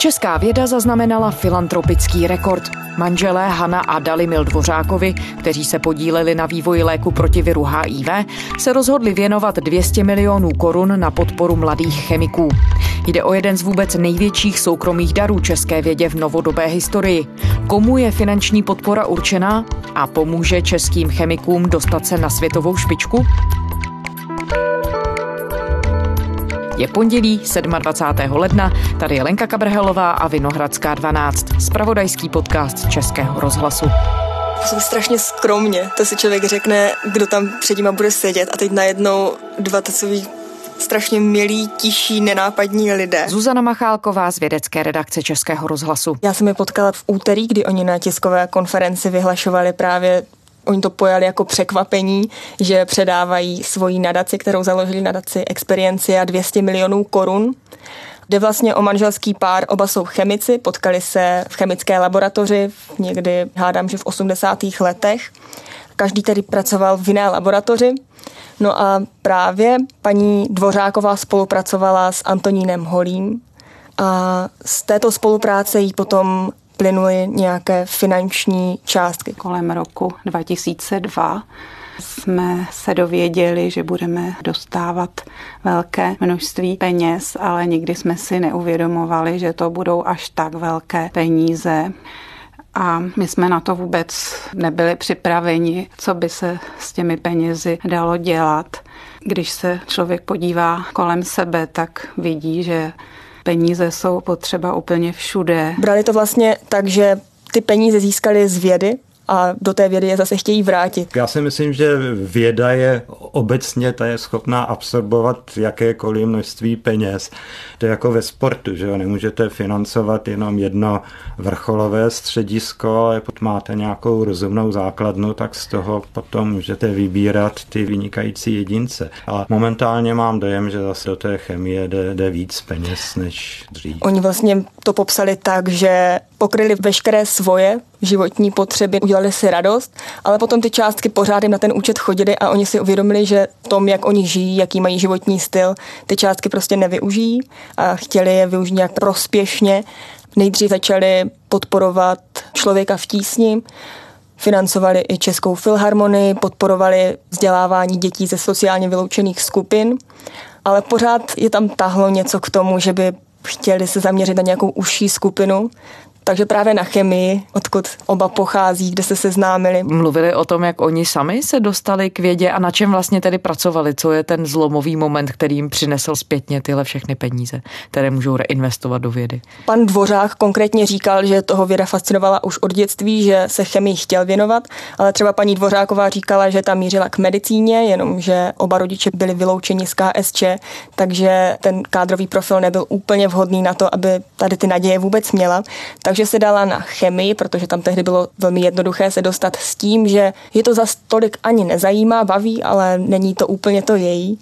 Česká věda zaznamenala filantropický rekord. Manželé Hana a Dalimil Dvořákovi, kteří se podíleli na vývoji léku proti viru HIV, se rozhodli věnovat 200 milionů korun na podporu mladých chemiků. Jde o jeden z vůbec největších soukromých darů české vědě v novodobé historii. Komu je finanční podpora určená a pomůže českým chemikům dostat se na světovou špičku? Je pondělí 27. ledna, tady je Lenka Kabrhelová a Vinohradská 12, spravodajský podcast Českého rozhlasu. Jsou strašně skromně, to si člověk řekne, kdo tam před nima bude sedět a teď najednou dva takový strašně milí, tiší, nenápadní lidé. Zuzana Machálková z vědecké redakce Českého rozhlasu. Já jsem je potkala v úterý, kdy oni na tiskové konferenci vyhlašovali právě Oni to pojali jako překvapení, že předávají svoji nadaci, kterou založili nadaci Experiencia 200 milionů korun. Jde vlastně o manželský pár, oba jsou chemici, potkali se v chemické laboratoři někdy, hádám, že v 80. letech. Každý tedy pracoval v jiné laboratoři. No a právě paní Dvořáková spolupracovala s Antonínem Holím a z této spolupráce jí potom plynuly nějaké finanční částky. Kolem roku 2002 jsme se dověděli, že budeme dostávat velké množství peněz, ale nikdy jsme si neuvědomovali, že to budou až tak velké peníze. A my jsme na to vůbec nebyli připraveni, co by se s těmi penězi dalo dělat. Když se člověk podívá kolem sebe, tak vidí, že peníze jsou potřeba úplně všude. Brali to vlastně tak, že ty peníze získali z vědy, a do té vědy je zase chtějí vrátit. Já si myslím, že věda je obecně ta je schopná absorbovat jakékoliv množství peněz. To je jako ve sportu, že jo? nemůžete financovat jenom jedno vrcholové středisko, ale pokud máte nějakou rozumnou základnu, tak z toho potom můžete vybírat ty vynikající jedince. Ale momentálně mám dojem, že zase do té chemie jde, jde víc peněz než dřív. Oni vlastně to popsali tak, že pokryli veškeré svoje životní potřeby, udělali si radost, ale potom ty částky pořád jim na ten účet chodily a oni si uvědomili, že tom, jak oni žijí, jaký mají životní styl, ty částky prostě nevyužijí a chtěli je využít nějak prospěšně. Nejdřív začali podporovat člověka v tísni, financovali i Českou filharmonii, podporovali vzdělávání dětí ze sociálně vyloučených skupin, ale pořád je tam tahlo něco k tomu, že by chtěli se zaměřit na nějakou užší skupinu, takže právě na chemii, odkud oba pochází, kde se seznámili. Mluvili o tom, jak oni sami se dostali k vědě a na čem vlastně tedy pracovali, co je ten zlomový moment, který jim přinesl zpětně tyhle všechny peníze, které můžou reinvestovat do vědy. Pan Dvořák konkrétně říkal, že toho věda fascinovala už od dětství, že se chemii chtěl věnovat, ale třeba paní Dvořáková říkala, že tam mířila k medicíně, jenomže oba rodiče byli vyloučeni z KSČ, takže ten kádrový profil nebyl úplně vhodný na to, aby tady ty naděje vůbec měla. Takže takže se dala na chemii, protože tam tehdy bylo velmi jednoduché se dostat s tím, že je to za tolik ani nezajímá, baví, ale není to úplně to její.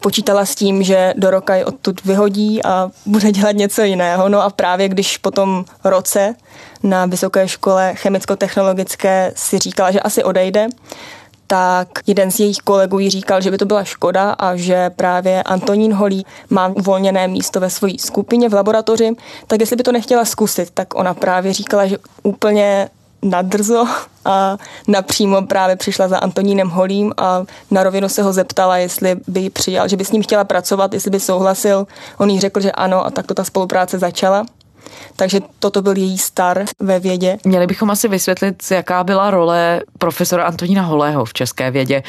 Počítala s tím, že do roka je odtud vyhodí a bude dělat něco jiného. No a právě když po tom roce na vysoké škole chemicko-technologické si říkala, že asi odejde, tak jeden z jejich kolegů jí říkal, že by to byla škoda a že právě Antonín Holý má uvolněné místo ve své skupině v laboratoři, tak jestli by to nechtěla zkusit, tak ona právě říkala, že úplně nadrzo a napřímo právě přišla za Antonínem Holím a na rovinu se ho zeptala, jestli by přijal, že by s ním chtěla pracovat, jestli by souhlasil. On jí řekl, že ano a tak to ta spolupráce začala. Takže toto byl její star ve vědě. Měli bychom asi vysvětlit, jaká byla role profesora Antonína Holého v české vědě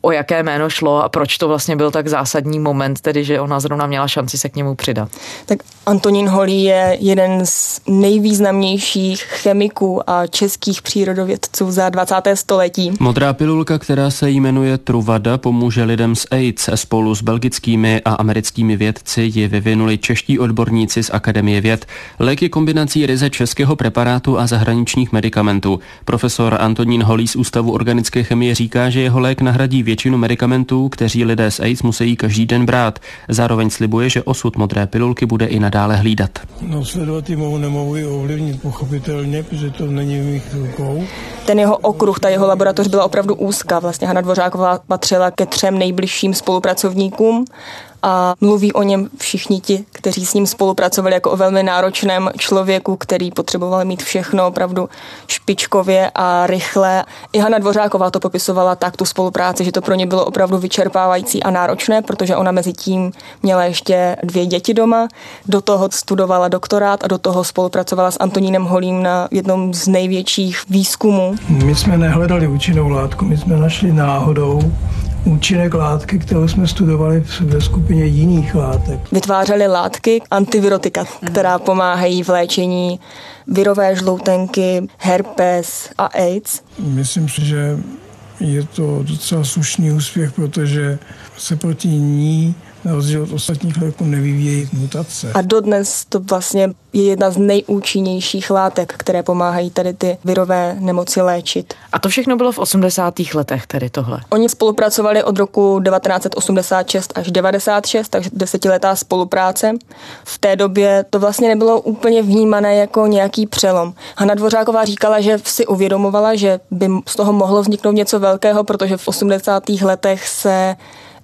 o jaké jméno šlo a proč to vlastně byl tak zásadní moment, tedy že ona zrovna měla šanci se k němu přidat. Tak Antonín Holý je jeden z nejvýznamnějších chemiků a českých přírodovědců za 20. století. Modrá pilulka, která se jmenuje Truvada, pomůže lidem s AIDS. Spolu s belgickými a americkými vědci ji vyvinuli čeští odborníci z Akademie věd. Lék je kombinací ryze českého preparátu a zahraničních medicamentů. Profesor Antonín Holý z Ústavu organické chemie říká, že jeho lék nahradí většinu medicamentů, kteří lidé s AIDS musí každý den brát. Zároveň slibuje, že osud modré pilulky bude i nadále hlídat. No sledovat ji mohu, nemohu ji ovlivnit pochopitelně, protože to není v mých rukou. Ten jeho okruh, ta jeho laboratoř byla opravdu úzká. Vlastně Hanna Dvořáková patřila ke třem nejbližším spolupracovníkům a mluví o něm všichni ti, kteří s ním spolupracovali jako o velmi náročném člověku, který potřeboval mít všechno opravdu špičkově a rychle. I Hanna Dvořáková to popisovala tak, tu spolupráci, že to pro ně bylo opravdu vyčerpávající a náročné, protože ona mezi tím měla ještě dvě děti doma, do toho studovala doktorát a do toho spolupracovala s Antonínem Holím na jednom z největších výzkumů. My jsme nehledali účinnou látku, my jsme našli náhodou účinek látky, kterou jsme studovali ve skupině jiných látek. Vytvářeli látky antivirotika, která pomáhají v léčení virové žloutenky, herpes a AIDS. Myslím si, že je to docela slušný úspěch, protože se proti ní na rozdíl od ostatních léků nevyvíjejí mutace. A dodnes to vlastně je jedna z nejúčinnějších látek, které pomáhají tady ty virové nemoci léčit. A to všechno bylo v 80. letech, tedy tohle. Oni spolupracovali od roku 1986 až 96, takže desetiletá spolupráce. V té době to vlastně nebylo úplně vnímané jako nějaký přelom. Hanna Dvořáková říkala, že si uvědomovala, že by z toho mohlo vzniknout něco velkého, protože v 80. letech se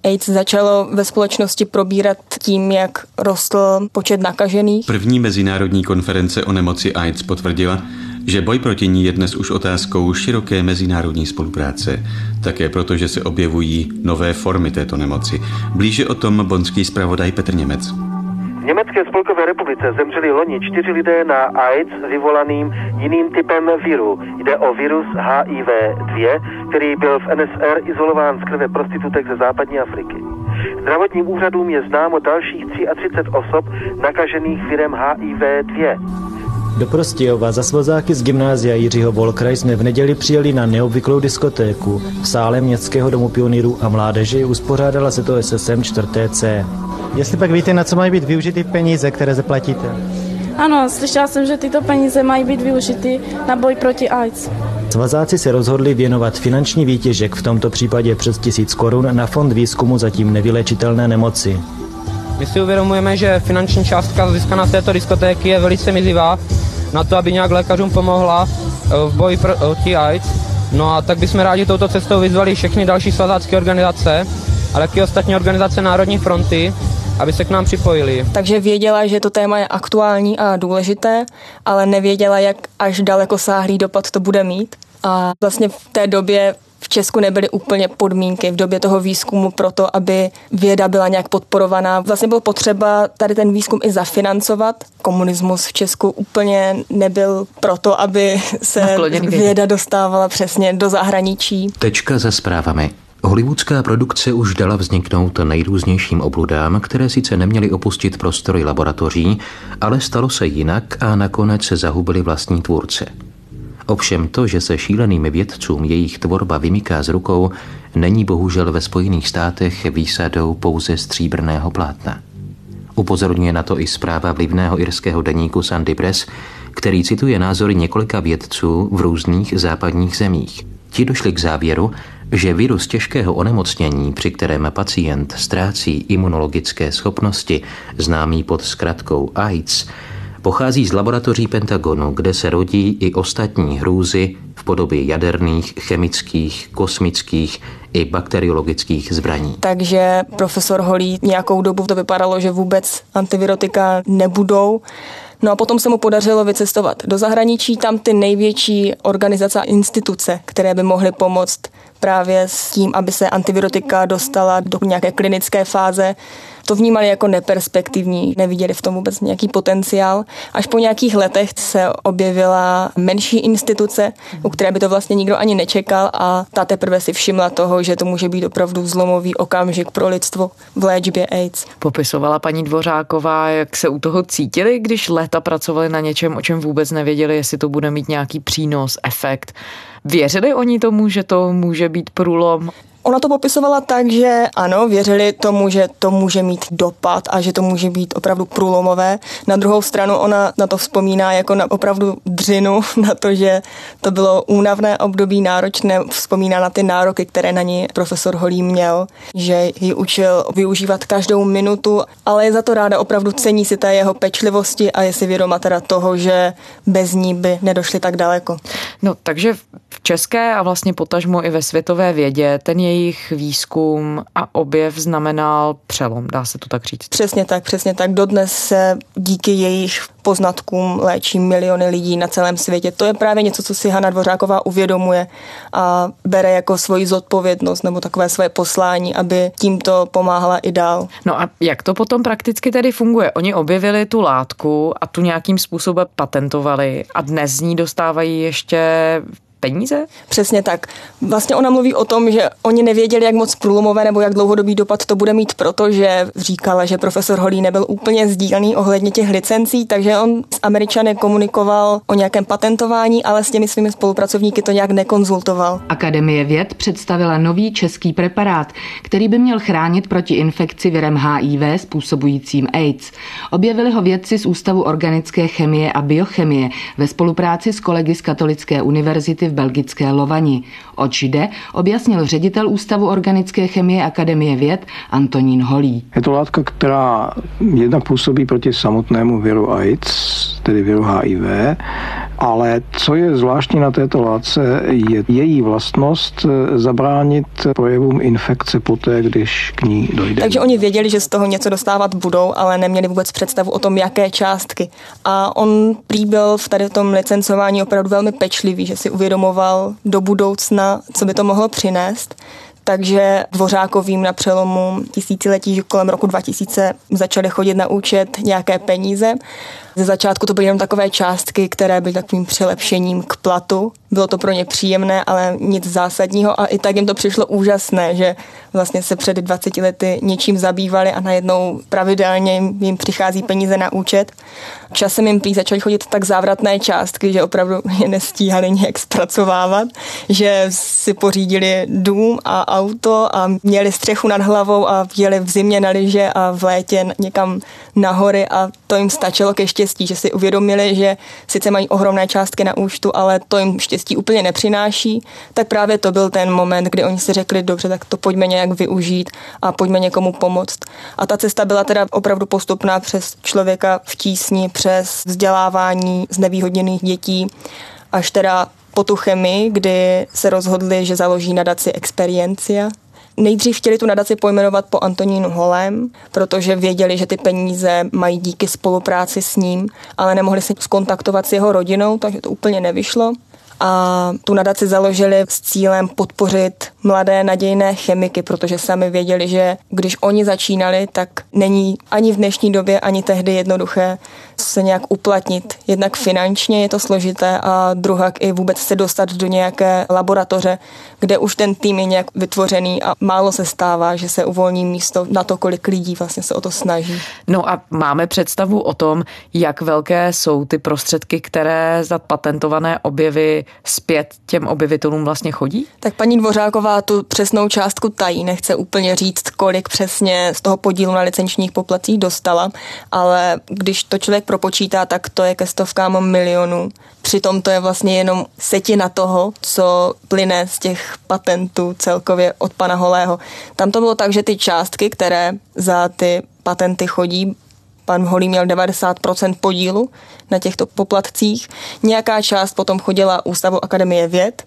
AIDS začalo ve společnosti probírat tím, jak rostl počet nakažených. První mezinárodní konference o nemoci AIDS potvrdila, že boj proti ní je dnes už otázkou široké mezinárodní spolupráce, také proto, že se objevují nové formy této nemoci. Blíže o tom bonský zpravodaj Petr Němec. V Německé spolkové republice zemřeli loni čtyři lidé na AIDS vyvolaným jiným typem viru. Jde o virus HIV-2, který byl v NSR izolován z krve prostitutek ze západní Afriky. Zdravotním úřadům je známo dalších 33 osob nakažených virem HIV-2. Do Prostějova za svozáky z gymnázia Jiřího Volkraj jsme v neděli přijeli na neobvyklou diskotéku. V sále Městského domu pionýrů a mládeže uspořádala se to SSM 4C. Jestli pak víte, na co mají být využity peníze, které zaplatíte? Ano, slyšela jsem, že tyto peníze mají být využity na boj proti AIDS. Svazáci se rozhodli věnovat finanční výtěžek, v tomto případě přes tisíc korun, na fond výzkumu zatím nevylečitelné nemoci. My si uvědomujeme, že finanční částka získaná z této diskotéky je velice mizivá na to, aby nějak lékařům pomohla eh, v boji proti AIDS. No a tak bychom rádi touto cestou vyzvali všechny další svazácké organizace a taky ostatní organizace Národní fronty, aby se k nám připojili. Takže věděla, že to téma je aktuální a důležité, ale nevěděla, jak až daleko sáhlý dopad to bude mít. A vlastně v té době v Česku nebyly úplně podmínky v době toho výzkumu pro to, aby věda byla nějak podporovaná. Vlastně bylo potřeba tady ten výzkum i zafinancovat. Komunismus v Česku úplně nebyl proto, aby se věda dostávala přesně do zahraničí. Tečka za zprávami. Hollywoodská produkce už dala vzniknout nejrůznějším obludám, které sice neměly opustit prostory laboratoří, ale stalo se jinak a nakonec se zahubili vlastní tvůrce. Ovšem to, že se šíleným vědcům jejich tvorba vymyká z rukou, není bohužel ve Spojených státech výsadou pouze stříbrného plátna. Upozorňuje na to i zpráva vlivného irského deníku Sandy Press, který cituje názory několika vědců v různých západních zemích. Ti došli k závěru, že virus těžkého onemocnění, při kterém pacient ztrácí imunologické schopnosti, známý pod zkratkou AIDS, pochází z laboratoří Pentagonu, kde se rodí i ostatní hrůzy v podobě jaderných, chemických, kosmických i bakteriologických zbraní. Takže profesor Holí nějakou dobu to vypadalo, že vůbec antivirotika nebudou. No a potom se mu podařilo vycestovat do zahraničí, tam ty největší organizace a instituce, které by mohly pomoct právě s tím, aby se antivirotika dostala do nějaké klinické fáze, to vnímali jako neperspektivní, neviděli v tom vůbec nějaký potenciál. Až po nějakých letech se objevila menší instituce, u které by to vlastně nikdo ani nečekal a ta teprve si všimla toho, že to může být opravdu zlomový okamžik pro lidstvo v léčbě AIDS. Popisovala paní Dvořáková, jak se u toho cítili, když léta pracovali na něčem, o čem vůbec nevěděli, jestli to bude mít nějaký přínos, efekt. Věřili oni tomu, že to může být průlom? Ona to popisovala tak, že ano, věřili tomu, že to může mít dopad a že to může být opravdu průlomové. Na druhou stranu ona na to vzpomíná jako na opravdu dřinu, na to, že to bylo únavné období náročné, vzpomíná na ty nároky, které na ní profesor Holý měl, že ji učil využívat každou minutu, ale je za to ráda, opravdu cení si té jeho pečlivosti a je si vědoma teda toho, že bez ní by nedošli tak daleko. No, takže v české a vlastně potažmo i ve světové vědě ten její jejich výzkum a objev znamenal přelom, dá se to tak říct. Přesně tak, přesně tak. Dodnes se díky jejich poznatkům léčí miliony lidí na celém světě. To je právě něco, co si Hanna Dvořáková uvědomuje a bere jako svoji zodpovědnost nebo takové své poslání, aby tímto pomáhala i dál. No a jak to potom prakticky tedy funguje? Oni objevili tu látku a tu nějakým způsobem patentovali a dnes z ní dostávají ještě peníze? Přesně tak. Vlastně ona mluví o tom, že oni nevěděli, jak moc průlomové nebo jak dlouhodobý dopad to bude mít, protože říkala, že profesor Holý nebyl úplně sdílný ohledně těch licencí, takže on s Američany komunikoval o nějakém patentování, ale s těmi svými spolupracovníky to nějak nekonzultoval. Akademie věd představila nový český preparát, který by měl chránit proti infekci virem HIV způsobujícím AIDS. Objevili ho vědci z Ústavu organické chemie a biochemie ve spolupráci s kolegy z Katolické univerzity v belgické Lovani. Oč jde, objasnil ředitel Ústavu organické chemie Akademie věd Antonín Holý. Je to látka, která jednak působí proti samotnému viru AIDS, tedy viru HIV, ale co je zvláštní na této látce, je její vlastnost zabránit projevům infekce poté, když k ní dojde. Takže oni věděli, že z toho něco dostávat budou, ale neměli vůbec představu o tom, jaké částky. A on prý byl v tady tom licencování opravdu velmi pečlivý, že si uvědomoval do budoucna, co by to mohlo přinést. Takže Dvořákovým na přelomu tisíciletí kolem roku 2000 začaly chodit na účet nějaké peníze. Ze začátku to byly jenom takové částky, které byly takovým přilepšením k platu. Bylo to pro ně příjemné, ale nic zásadního a i tak jim to přišlo úžasné, že vlastně se před 20 lety něčím zabývali a najednou pravidelně jim přichází peníze na účet. Časem jim prý začaly chodit tak závratné částky, že opravdu je nestíhali nějak zpracovávat, že si pořídili dům a auto a měli střechu nad hlavou a jeli v zimě na lyže a v létě někam na hory a to jim stačilo ke štěstí, že si uvědomili, že sice mají ohromné částky na účtu, ale to jim štěstí úplně nepřináší, tak právě to byl ten moment, kdy oni si řekli, dobře, tak to pojďme nějak využít a pojďme někomu pomoct. A ta cesta byla teda opravdu postupná přes člověka v tísni, přes vzdělávání znevýhodněných dětí, až teda po tu chemii, kdy se rozhodli, že založí nadaci Experiencia, Nejdřív chtěli tu nadaci pojmenovat po Antonínu Holém, protože věděli, že ty peníze mají díky spolupráci s ním, ale nemohli se skontaktovat s jeho rodinou, takže to úplně nevyšlo a tu nadaci založili s cílem podpořit mladé nadějné chemiky, protože sami věděli, že když oni začínali, tak není ani v dnešní době, ani tehdy jednoduché se nějak uplatnit. Jednak finančně je to složité a druhak i vůbec se dostat do nějaké laboratoře, kde už ten tým je nějak vytvořený a málo se stává, že se uvolní místo na to, kolik lidí vlastně se o to snaží. No a máme představu o tom, jak velké jsou ty prostředky, které za patentované objevy zpět těm objevitelům vlastně chodí? Tak paní Dvořáková tu přesnou částku tají, nechce úplně říct, kolik přesně z toho podílu na licenčních poplatcích dostala, ale když to člověk propočítá, tak to je ke stovkám milionů. Přitom to je vlastně jenom setina toho, co plyne z těch patentů celkově od pana Holého. Tam to bylo tak, že ty částky, které za ty patenty chodí, pan Holý měl 90% podílu na těchto poplatcích. Nějaká část potom chodila Ústavu Akademie věd,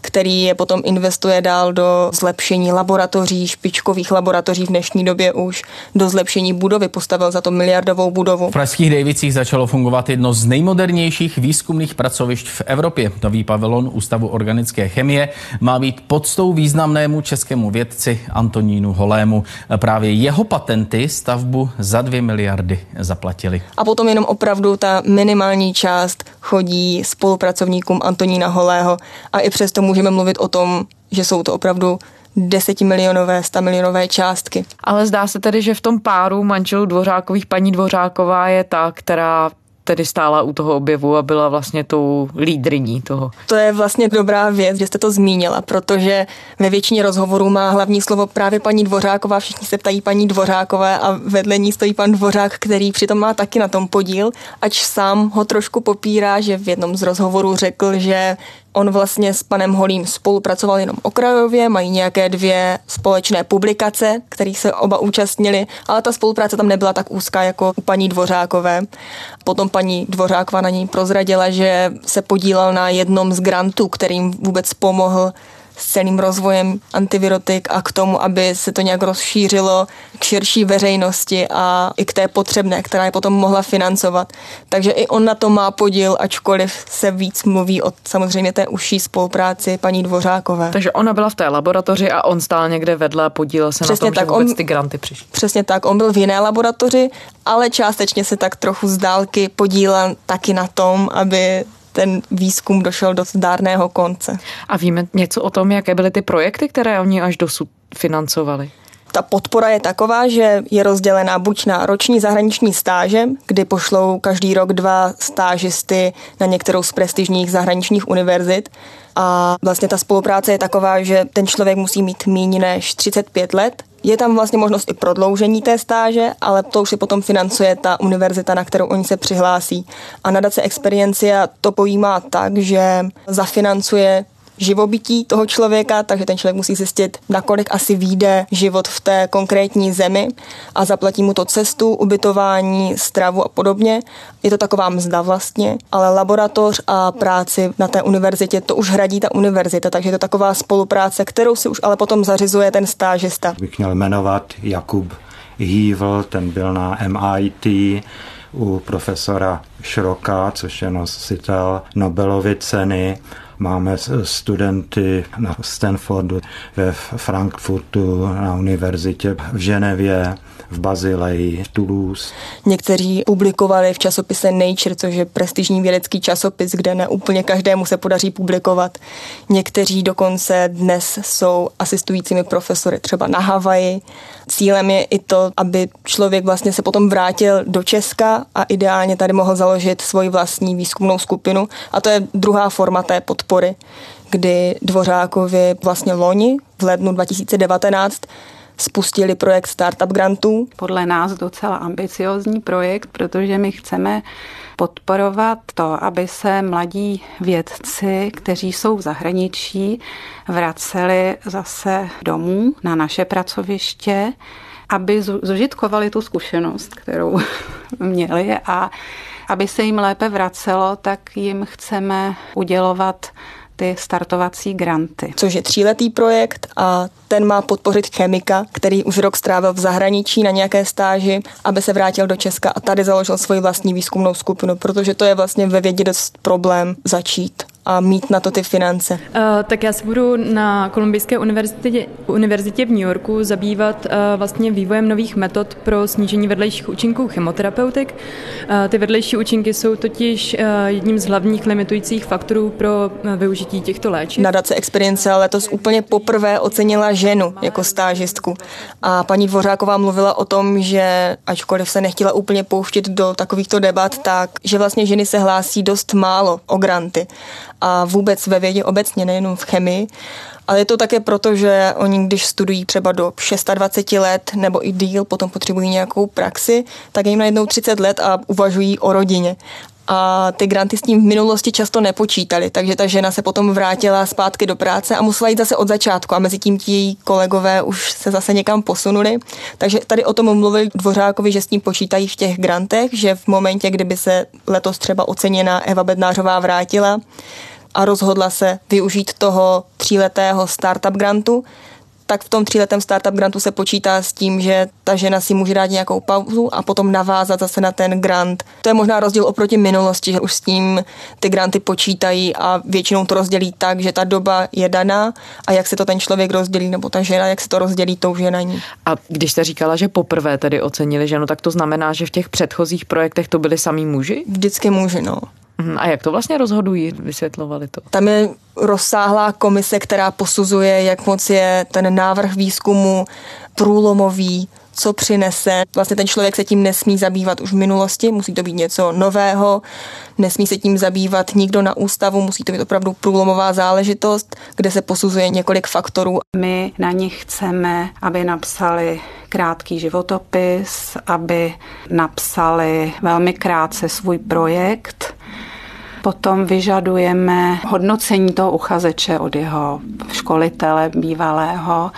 který je potom investuje dál do zlepšení laboratoří, špičkových laboratoří v dnešní době už, do zlepšení budovy, postavil za to miliardovou budovu. V pražských Dejvicích začalo fungovat jedno z nejmodernějších výzkumných pracovišť v Evropě. Nový pavilon Ústavu organické chemie má být podstou významnému českému vědci Antonínu Holému. Právě jeho patenty stavbu za dvě miliardy zaplatili. A potom jenom opravdu ta minimální část chodí spolupracovníkům Antonína Holého a i přesto můžeme mluvit o tom, že jsou to opravdu desetimilionové, stamilionové částky. Ale zdá se tedy, že v tom páru manželů Dvořákových paní Dvořáková je ta, která tedy stála u toho objevu a byla vlastně tou lídriní toho. To je vlastně dobrá věc, že jste to zmínila, protože ve většině rozhovorů má hlavní slovo právě paní Dvořáková, všichni se ptají paní Dvořákové a vedle ní stojí pan Dvořák, který přitom má taky na tom podíl, ač sám ho trošku popírá, že v jednom z rozhovorů řekl, že On vlastně s panem Holím spolupracoval jenom okrajově, mají nějaké dvě společné publikace, kterých se oba účastnili, ale ta spolupráce tam nebyla tak úzká jako u paní Dvořákové. Potom paní Dvořáková na ní prozradila, že se podílel na jednom z grantů, kterým vůbec pomohl s celým rozvojem antivirotik a k tomu, aby se to nějak rozšířilo k širší veřejnosti a i k té potřebné, která je potom mohla financovat. Takže i on na to má podíl, ačkoliv se víc mluví o samozřejmě té užší spolupráci paní Dvořákové. Takže ona byla v té laboratoři a on stál někde vedle a podílel se Přesně na tom, tak, že vůbec on, ty granty přišly. Přesně tak, on byl v jiné laboratoři, ale částečně se tak trochu z dálky podílel taky na tom, aby ten výzkum došel do zdárného konce. A víme něco o tom, jaké byly ty projekty, které oni až dosud financovali? ta podpora je taková, že je rozdělená buď na roční zahraniční stáže, kdy pošlou každý rok dva stážisty na některou z prestižních zahraničních univerzit. A vlastně ta spolupráce je taková, že ten člověk musí mít méně než 35 let. Je tam vlastně možnost i prodloužení té stáže, ale to už si potom financuje ta univerzita, na kterou oni se přihlásí. A nadace Experiencia to pojímá tak, že zafinancuje živobytí toho člověka, takže ten člověk musí zjistit, nakolik asi výjde život v té konkrétní zemi a zaplatí mu to cestu, ubytování, stravu a podobně. Je to taková mzda vlastně, ale laboratoř a práci na té univerzitě to už hradí ta univerzita, takže je to taková spolupráce, kterou si už ale potom zařizuje ten stážista. Bych měl jmenovat Jakub Hývl, ten byl na MIT, u profesora Šroka, což je nositel Nobelovy ceny Máme studenty na Stanfordu, ve Frankfurtu, na univerzitě v Ženevě, v Bazileji, v Toulouse. Někteří publikovali v časopise Nature, což je prestižní vědecký časopis, kde ne úplně každému se podaří publikovat. Někteří dokonce dnes jsou asistujícími profesory třeba na Havaji. Cílem je i to, aby člověk vlastně se potom vrátil do Česka a ideálně tady mohl založit svoji vlastní výzkumnou skupinu. A to je druhá forma té podpory, kdy Dvořákovi vlastně loni v lednu 2019 spustili projekt Startup Grantů. Podle nás docela ambiciozní projekt, protože my chceme podporovat to, aby se mladí vědci, kteří jsou v zahraničí, vraceli zase domů na naše pracoviště, aby zužitkovali tu zkušenost, kterou měli a aby se jim lépe vracelo, tak jim chceme udělovat ty startovací granty. Což je tříletý projekt a ten má podpořit chemika, který už rok strávil v zahraničí na nějaké stáži, aby se vrátil do Česka a tady založil svoji vlastní výzkumnou skupinu, protože to je vlastně ve vědě dost problém začít a mít na to ty finance? Uh, tak já se budu na Kolumbijské univerzitě, univerzitě v New Yorku zabývat uh, vlastně vývojem nových metod pro snížení vedlejších účinků chemoterapeutik. Uh, ty vedlejší účinky jsou totiž uh, jedním z hlavních limitujících faktorů pro uh, využití těchto léčiv. Nadace Experience letos úplně poprvé ocenila ženu jako stážistku a paní Dvořáková mluvila o tom, že ačkoliv se nechtěla úplně pouštět do takovýchto debat, tak že vlastně ženy se hlásí dost málo o granty a vůbec ve vědě obecně, nejenom v chemii. Ale je to také proto, že oni, když studují třeba do 26 let nebo i díl, potom potřebují nějakou praxi, tak jim najednou 30 let a uvažují o rodině a ty granty s tím v minulosti často nepočítali, takže ta žena se potom vrátila zpátky do práce a musela jít zase od začátku a mezi tím ti její kolegové už se zase někam posunuli. Takže tady o tom mluvili Dvořákovi, že s tím počítají v těch grantech, že v momentě, kdyby se letos třeba oceněná Eva Bednářová vrátila, a rozhodla se využít toho tříletého startup grantu, tak v tom tříletém startup grantu se počítá s tím, že ta žena si může dát nějakou pauzu a potom navázat zase na ten grant. To je možná rozdíl oproti minulosti, že už s tím ty granty počítají a většinou to rozdělí tak, že ta doba je daná a jak se to ten člověk rozdělí, nebo ta žena, jak se to rozdělí, to už je na ní. A když jste říkala, že poprvé tedy ocenili ženu, tak to znamená, že v těch předchozích projektech to byli samý muži? Vždycky muži, no. Mhm, a jak to vlastně rozhodují? Vysvětlovali to? Tam je rozsáhlá komise, která posuzuje, jak moc je ten návrh výzkumu průlomový, co přinese. Vlastně ten člověk se tím nesmí zabývat už v minulosti, musí to být něco nového, nesmí se tím zabývat nikdo na ústavu, musí to být opravdu průlomová záležitost, kde se posuzuje několik faktorů. My na nich chceme, aby napsali krátký životopis, aby napsali velmi krátce svůj projekt, Potom vyžadujeme hodnocení toho uchazeče od jeho školitele bývalého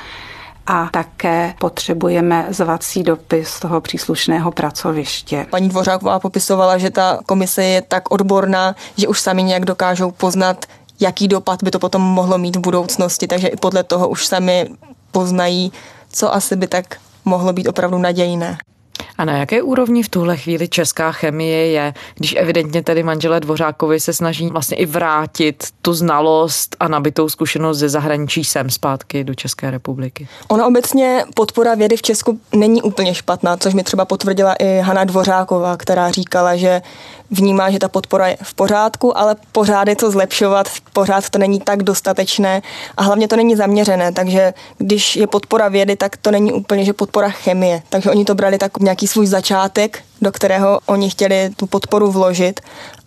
a také potřebujeme zvací dopis toho příslušného pracoviště. Paní Dvořáková popisovala, že ta komise je tak odborná, že už sami nějak dokážou poznat, jaký dopad by to potom mohlo mít v budoucnosti, takže i podle toho už sami poznají, co asi by tak mohlo být opravdu nadějné. A na jaké úrovni v tuhle chvíli česká chemie je, když evidentně tedy manželé Dvořákovi se snaží vlastně i vrátit tu znalost a nabitou zkušenost ze zahraničí sem zpátky do České republiky? Ona obecně podpora vědy v Česku není úplně špatná, což mi třeba potvrdila i Hana Dvořáková, která říkala, že vnímá, že ta podpora je v pořádku, ale pořád je to zlepšovat, pořád to není tak dostatečné a hlavně to není zaměřené, takže když je podpora vědy, tak to není úplně, že podpora chemie. Takže oni to brali tak nějaký svůj začátek, do kterého oni chtěli tu podporu vložit,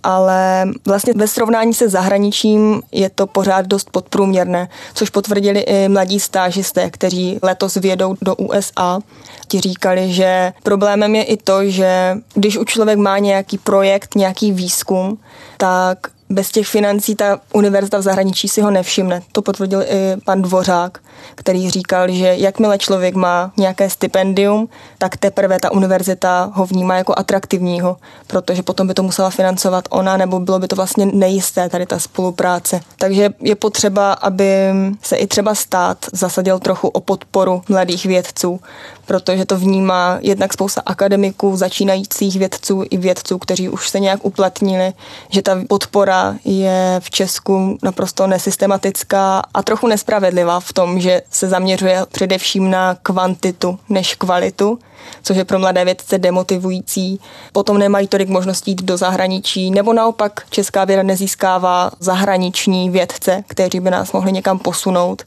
ale vlastně ve srovnání se zahraničím je to pořád dost podprůměrné, což potvrdili i mladí stážisté, kteří letos vědou do USA. Ti říkali, že problémem je i to, že když už člověk má nějaký projekt, nějaký výzkum, tak bez těch financí ta univerzita v zahraničí si ho nevšimne. To potvrdil i pan Dvořák, který říkal, že jakmile člověk má nějaké stipendium, tak teprve ta univerzita ho vnímá jako atraktivního, protože potom by to musela financovat ona, nebo bylo by to vlastně nejisté tady ta spolupráce. Takže je potřeba, aby se i třeba stát zasadil trochu o podporu mladých vědců, protože to vnímá jednak spousta akademiků, začínajících vědců i vědců, kteří už se nějak uplatnili, že ta podpora je v Česku naprosto nesystematická a trochu nespravedlivá v tom, že se zaměřuje především na kvantitu než kvalitu, což je pro mladé vědce demotivující. Potom nemají tolik možností jít do zahraničí, nebo naopak česká věda nezískává zahraniční vědce, kteří by nás mohli někam posunout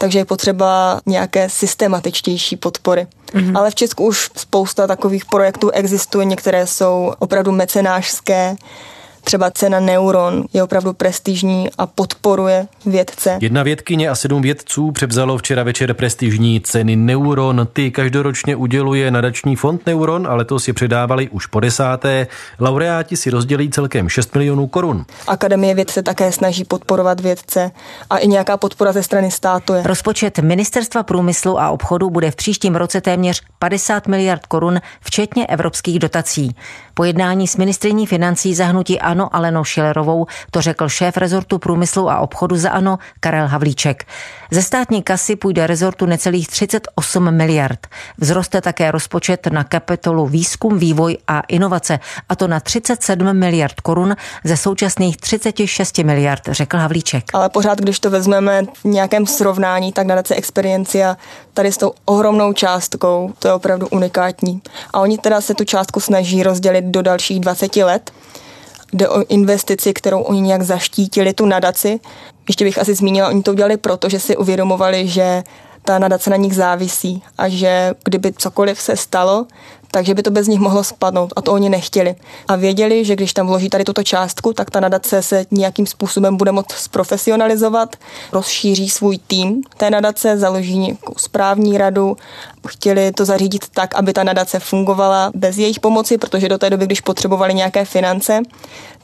takže je potřeba nějaké systematičtější podpory. Mm-hmm. Ale v Česku už spousta takových projektů existuje, některé jsou opravdu mecenášské, Třeba cena Neuron je opravdu prestižní a podporuje vědce. Jedna vědkyně a sedm vědců převzalo včera večer prestižní ceny Neuron. Ty každoročně uděluje nadační fond Neuron, ale letos je předávali už po desáté. Laureáti si rozdělí celkem 6 milionů korun. Akademie věd se také snaží podporovat vědce a i nějaká podpora ze strany státu je. Rozpočet Ministerstva průmyslu a obchodu bude v příštím roce téměř 50 miliard korun, včetně evropských dotací. Po jednání s ministriní financí zahnutí ANO Alenou Šilerovou to řekl šéf rezortu průmyslu a obchodu za ANO Karel Havlíček. Ze státní kasy půjde rezortu necelých 38 miliard. Vzroste také rozpočet na kapitolu výzkum, vývoj a inovace, a to na 37 miliard korun ze současných 36 miliard, řekl Havlíček. Ale pořád, když to vezmeme v nějakém srovnání, tak nadace Experiencia tady s tou ohromnou částkou, to je opravdu unikátní. A oni teda se tu částku snaží rozdělit do dalších 20 let. Jde o investici, kterou oni nějak zaštítili, tu nadaci. Ještě bych asi zmínila, oni to udělali proto, že si uvědomovali, že ta nadace na nich závisí a že kdyby cokoliv se stalo, takže by to bez nich mohlo spadnout a to oni nechtěli. A věděli, že když tam vloží tady tuto částku, tak ta nadace se nějakým způsobem bude moct zprofesionalizovat, rozšíří svůj tým té nadace, založí nějakou správní radu. Chtěli to zařídit tak, aby ta nadace fungovala bez jejich pomoci, protože do té doby, když potřebovali nějaké finance,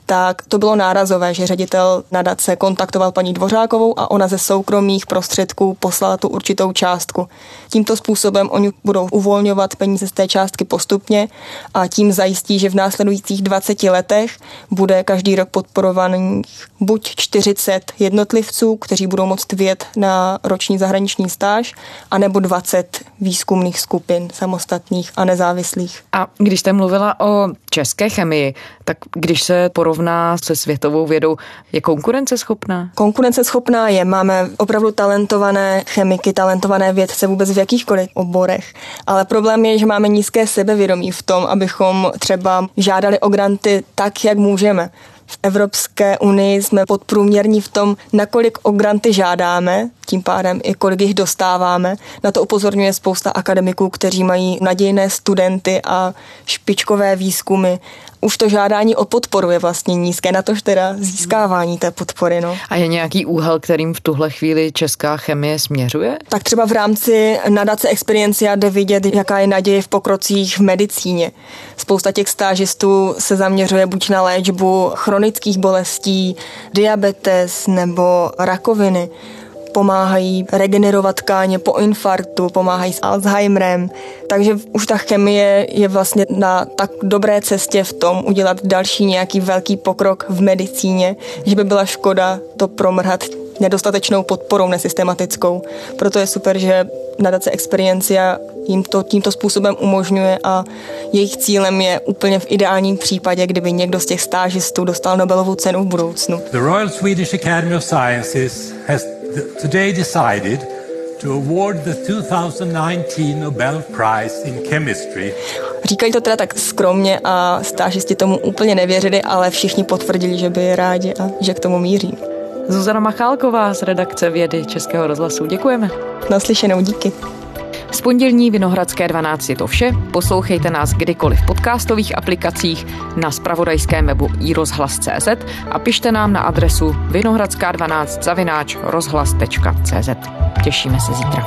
tak to bylo nárazové, že ředitel nadace kontaktoval paní Dvořákovou a ona ze soukromých prostředků poslala tu určitou částku. Tímto způsobem oni budou uvolňovat peníze z té částky postupně a tím zajistí, že v následujících 20 letech bude každý rok podporovaný buď 40 jednotlivců, kteří budou moct vět na roční zahraniční stáž, anebo 20 výzkumných skupin samostatných a nezávislých. A když jste mluvila o české chemii, tak když se porovná se světovou vědou, je konkurenceschopná? Konkurenceschopná je. Máme opravdu talentované chemiky, talentované vědce vůbec v jakýchkoliv oborech. Ale problém je, že máme nízké sebevědomí v tom, abychom třeba žádali o granty tak, jak můžeme v Evropské unii jsme podprůměrní v tom, nakolik o granty žádáme, tím pádem i kolik jich dostáváme. Na to upozorňuje spousta akademiků, kteří mají nadějné studenty a špičkové výzkumy. Už to žádání o podporu je vlastně nízké, na tož teda získávání té podpory. No. A je nějaký úhel, kterým v tuhle chvíli česká chemie směřuje? Tak třeba v rámci nadace Experiencia jde vidět, jaká je naděje v pokrocích v medicíně. Spousta těch stážistů se zaměřuje buď na léčbu chronických bolestí, diabetes nebo rakoviny pomáhají regenerovat tkáně po infarktu, pomáhají s Alzheimerem. Takže už ta chemie je vlastně na tak dobré cestě v tom udělat další nějaký velký pokrok v medicíně, že by byla škoda to promrhat nedostatečnou podporou nesystematickou. Proto je super, že nadace Experiencia jim to tímto způsobem umožňuje a jejich cílem je úplně v ideálním případě, kdyby někdo z těch stážistů dostal Nobelovu cenu v budoucnu. The Royal Swedish Academy of Sciences has today decided to award the 2019 Nobel Prize in Chemistry. Říkají to teda tak skromně a stážisti tomu úplně nevěřili, ale všichni potvrdili, že by je rádi a že k tomu míří. Zuzana Machálková z redakce Vědy Českého rozhlasu. Děkujeme. Naslyšenou, díky. Z pondělní Vinohradské 12 je to vše. Poslouchejte nás kdykoliv v podcastových aplikacích, na spravodajském webu iRozhlas.cz a pište nám na adresu vinohradská12 zavináč rozhlas.cz. Těšíme se zítra.